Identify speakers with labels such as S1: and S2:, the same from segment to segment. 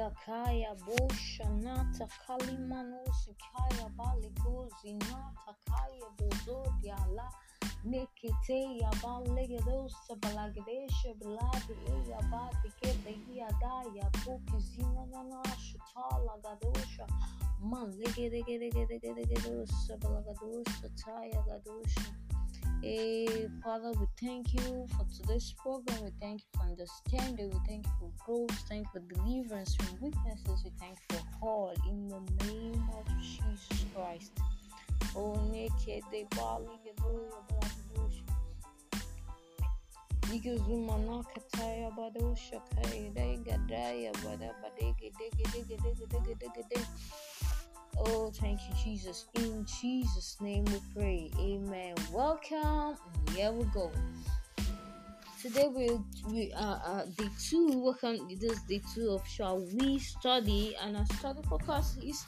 S1: Dakaya Bosha Nata Kalimanosi Kaya Baligozi Nata Kaya Bozodia La Neketeya Balegadosa Balagadesha Baladi Eya Badi Kebehia Daya Pokizina Nana Shutala Gadosha Man Legedegedegedegedosa Balagadosa Taya Gadosha Hey, Father, we thank you for today's program. We thank you for understanding. We thank you for growth. Thank you for deliverance from weaknesses. We thank you for all in the name of Jesus Christ. Oh, naked they Oh, thank you, Jesus. In Jesus' name we pray. Amen. Welcome. Here we go. Today we we uh, uh day two. Welcome. This is day two of shall we study and our study focus is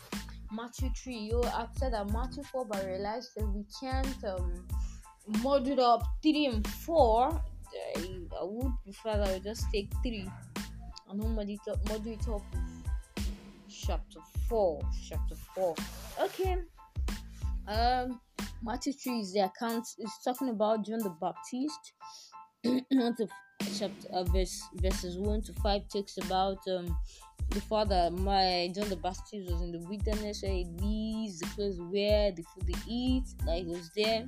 S1: Matthew three. You said that Matthew four, but realized that we can't um module up three and four. I, I would prefer that we just take three and not module it up, module it up chapter 4 chapter 4 okay um matthew 3 is the account is talking about john the baptist. Chapter uh, verse verses 1 to 5 talks about um the father my john the baptist was in the wilderness where he lives the place where the food they eat like was there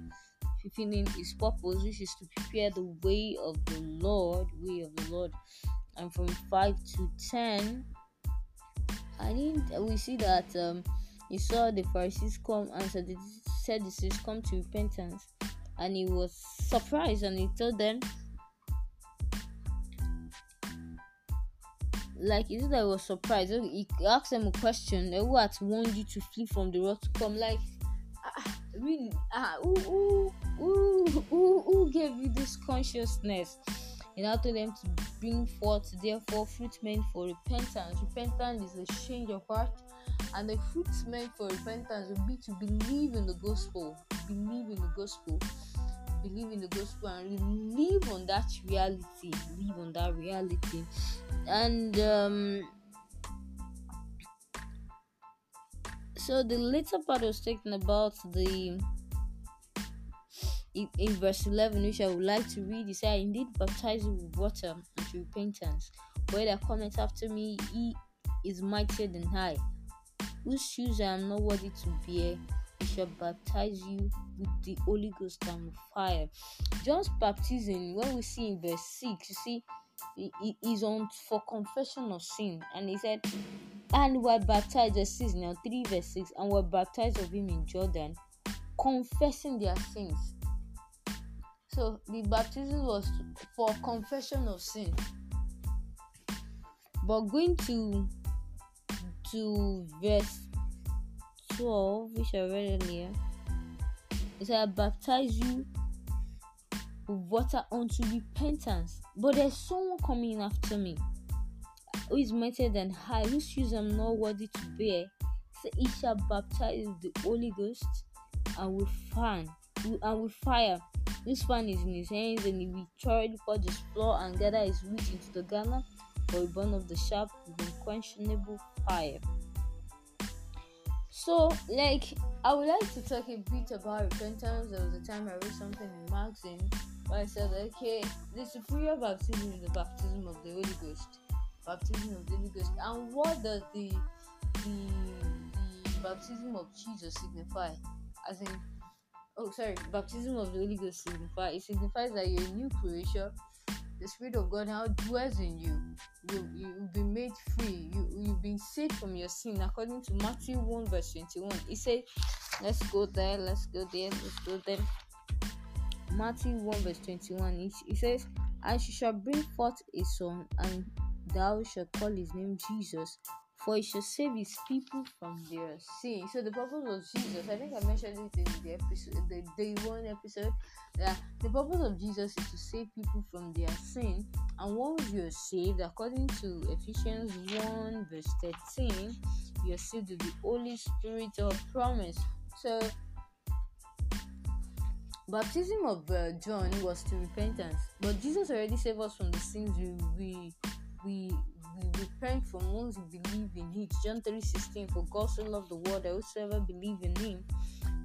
S1: fulfilling his purpose which is to prepare the way of the lord way of the lord. And from 5 to 10 I think we see that um, he saw the Pharisees come and said Sadducees come to repentance, and he was surprised and he told them, like is it that he was surprised? He asked them a question. Who had warned you to flee from the wrath to come? Like, ah, really? Ah, who, who, who, who gave you this consciousness? Now told them to bring forth therefore fruit meant for repentance. Repentance is a change of heart, and the fruit meant for repentance will be to believe in the gospel, believe in the gospel, believe in the gospel, and live on that reality, live on that reality, and um, so the later part was talking about the in, in verse 11, which I would like to read, he said, Indeed, baptize you with water unto repentance. Where that cometh after me, he is mightier than I, whose shoes I am not worthy to bear. He shall baptize you with the Holy Ghost and with fire. John's baptism, when we see in verse 6, you see, is on for confession of sin, and he said, And were baptized, verse 6 now, 3 verse 6, and were baptized of him in Jordan, confessing their sins so the baptism was for confession of sin. But going to to verse 12, which I read earlier, it said, I baptize you with water unto repentance. But there's someone coming after me who is mightier than I, whose shoes I'm not worthy to bear. So he shall baptize the Holy Ghost and with fire and with fire. This fan is in his hands, and he will thoroughly purge his floor and gather his wheat into the garner for a burn of the sharp with unquenchable fire. So, like, I would like to talk a bit about repentance. There was a time I read something in magazine where I said, okay, the superior baptism is the baptism of the Holy Ghost. Baptism of the Holy Ghost. And what does the the, the baptism of Jesus signify? As in, oh sorry baptism of the holy ghost signifies it signifies that you're a new creation. The spirit of god now dwells in you. You you've been made free. You you've been saved from your sin according to matthew 1 verse 21 he said let's go there let's go there let's go there. Matthew 1 verse 21 he, he says and she shall bring forth a son and thou shalt call his name jesus for he shall save his people from their sin. So the purpose of Jesus, I think I mentioned it in the episode, the day one episode, that the purpose of Jesus is to save people from their sin. And once you're saved, according to Ephesians 1 verse 13, you're saved with the Holy Spirit of promise. So baptism of uh, John was to repentance, but Jesus already saved us from the sins we we we repent for once who believe in it. John 3:16 For God so loved the world that whosoever believe in him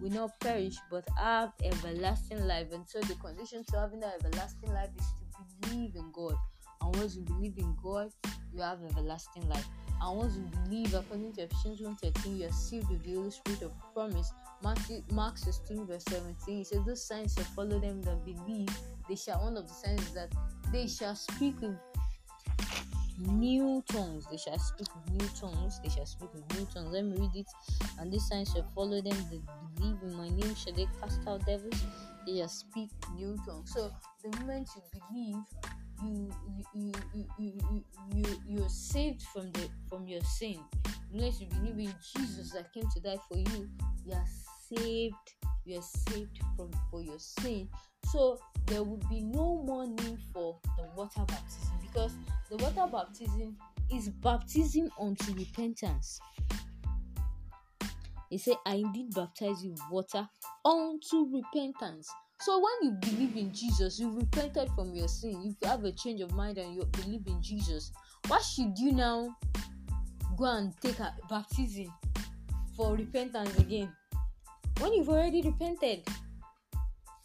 S1: will not perish but have everlasting life. And so the condition to having that everlasting life is to believe in God. And once you believe in God, you have everlasting life. And once you believe, according to Ephesians 1:13, you are sealed with the Holy Spirit of promise. Matthew, Mark 16, verse 17, he said, Those signs shall follow them that believe. They shall, one of the signs is that they shall speak with new tongues. They shall speak with new tongues. They shall speak with new tongues. Let me read it. And these signs shall follow them that believe in my name. Shall they cast out devils? They shall speak new tongues. So the moment you believe, you you you you you, you you're saved from the from your sin. Unless you believe in Jesus that came to die for you, you are saved. You are saved from for your sin. So there will be no more need for the water baptism because the water baptism is baptism unto repentance. He said, I indeed baptize you with water unto repentance. So when you believe in Jesus, you repented from your sin, you have a change of mind and you believe in Jesus. Why should you now go and take a baptism for repentance again? When you've already repented.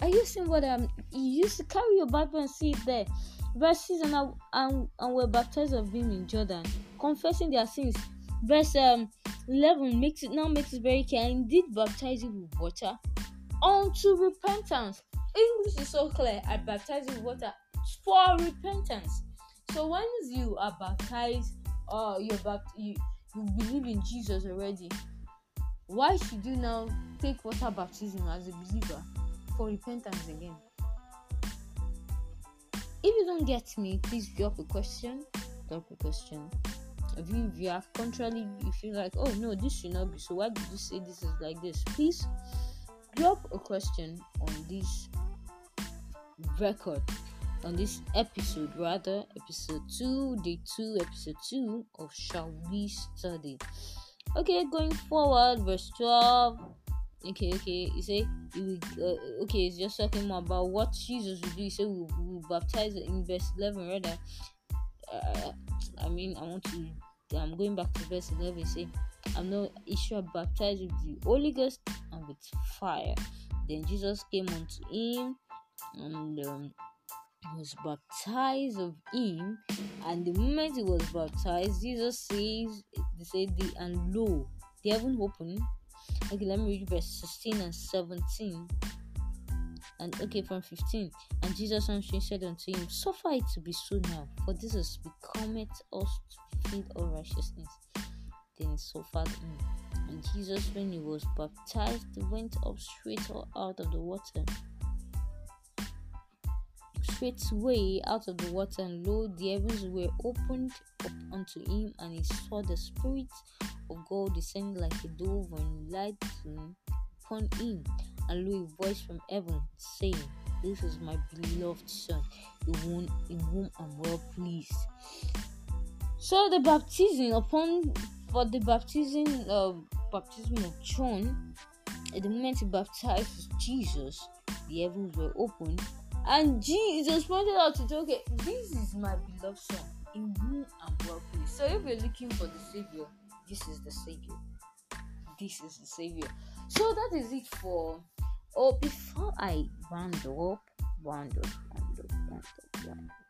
S1: Are you seeing what I'm you used to carry your Bible and see it there? Verses and, and, and were baptized of him in Jordan, confessing their sins. Verse um, 11 makes it now makes it very clear. Indeed baptize you with water unto repentance. English is so clear. I baptize you with water for repentance. So once you are baptized or you're bapt- you, you believe in Jesus already, why should you now take water baptism as a believer for repentance again? If you don't get me, please drop a question. Drop a question. If you, if you are contrary, you feel like, oh no, this should not be. So why did you say this is like this? Please drop a question on this record on this episode rather episode 2 day 2 episode 2 of shall we study okay going forward verse 12 okay okay. You say you uh, okay it's just talking more about what jesus will do. You say we will baptize in verse 11 rather. Uh, i mean i want to i'm going back to verse 11 say i'm not Israel baptized with the holy ghost and with fire. Then jesus came unto him and um, was baptized of him. And the moment he was baptized jesus says they say the and lo the heaven opened okay let me read verse 16 and 17 and okay from 15 and jesus answering said unto him suffer it to be so now for this has becometh us to feed all righteousness. Then he suffered him. And jesus when he was baptized went up straight out of the water. Straightway out of the water, and lo, the heavens were opened up unto him, and he saw the Spirit of God descended like a dove and lighting upon him. And lo, a voice from heaven saying, This is my beloved Son, in whom, in whom I'm well pleased. So the baptism upon for the baptism of baptism of John, at the moment he baptized Jesus, the heavens were opened and Jesus pointed out to okay, this is my beloved son in whom I'm well pleased. So if you're looking for the savior, this is the savior. This is the savior. So that is it for oh before I round up, round up, round up, round up, round up.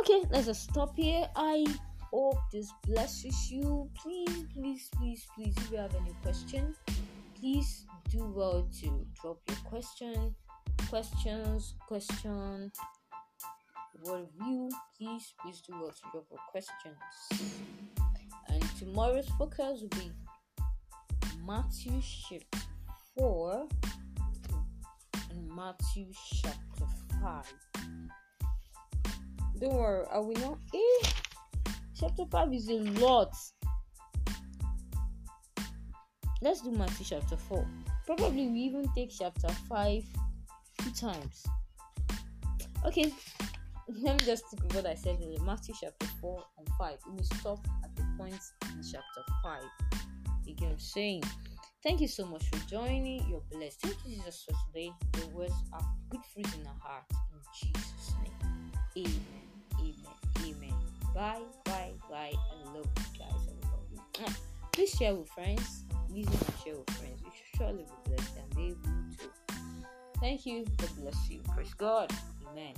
S1: Okay, let's just stop here. I hope this blesses you. Please, please, please, please, if you have any question, please do well to drop your question, questions, question, you please, please do drop your questions. And tomorrow's focus will be Matthew chapter 4 and Matthew chapter 5. Don't worry, I will not. Eh, chapter 5 is a lot. Let's do Matthew chapter 4. Probably we even take chapter 5 two times. Okay, let me just with what I said in Matthew chapter 4 and 5. We stop at the points in chapter 5. Again, I'm saying, thank you so much for joining. You're blessed. Thank you, Jesus, for today. Your words are good fruit in our heart. In Jesus' name. Amen. Amen. Amen. Bye, bye, bye. I love you guys. You. Please share with friends. And share with friends. You should surely be blessed and be able to. Thank you. God bless you. Praise God. Amen.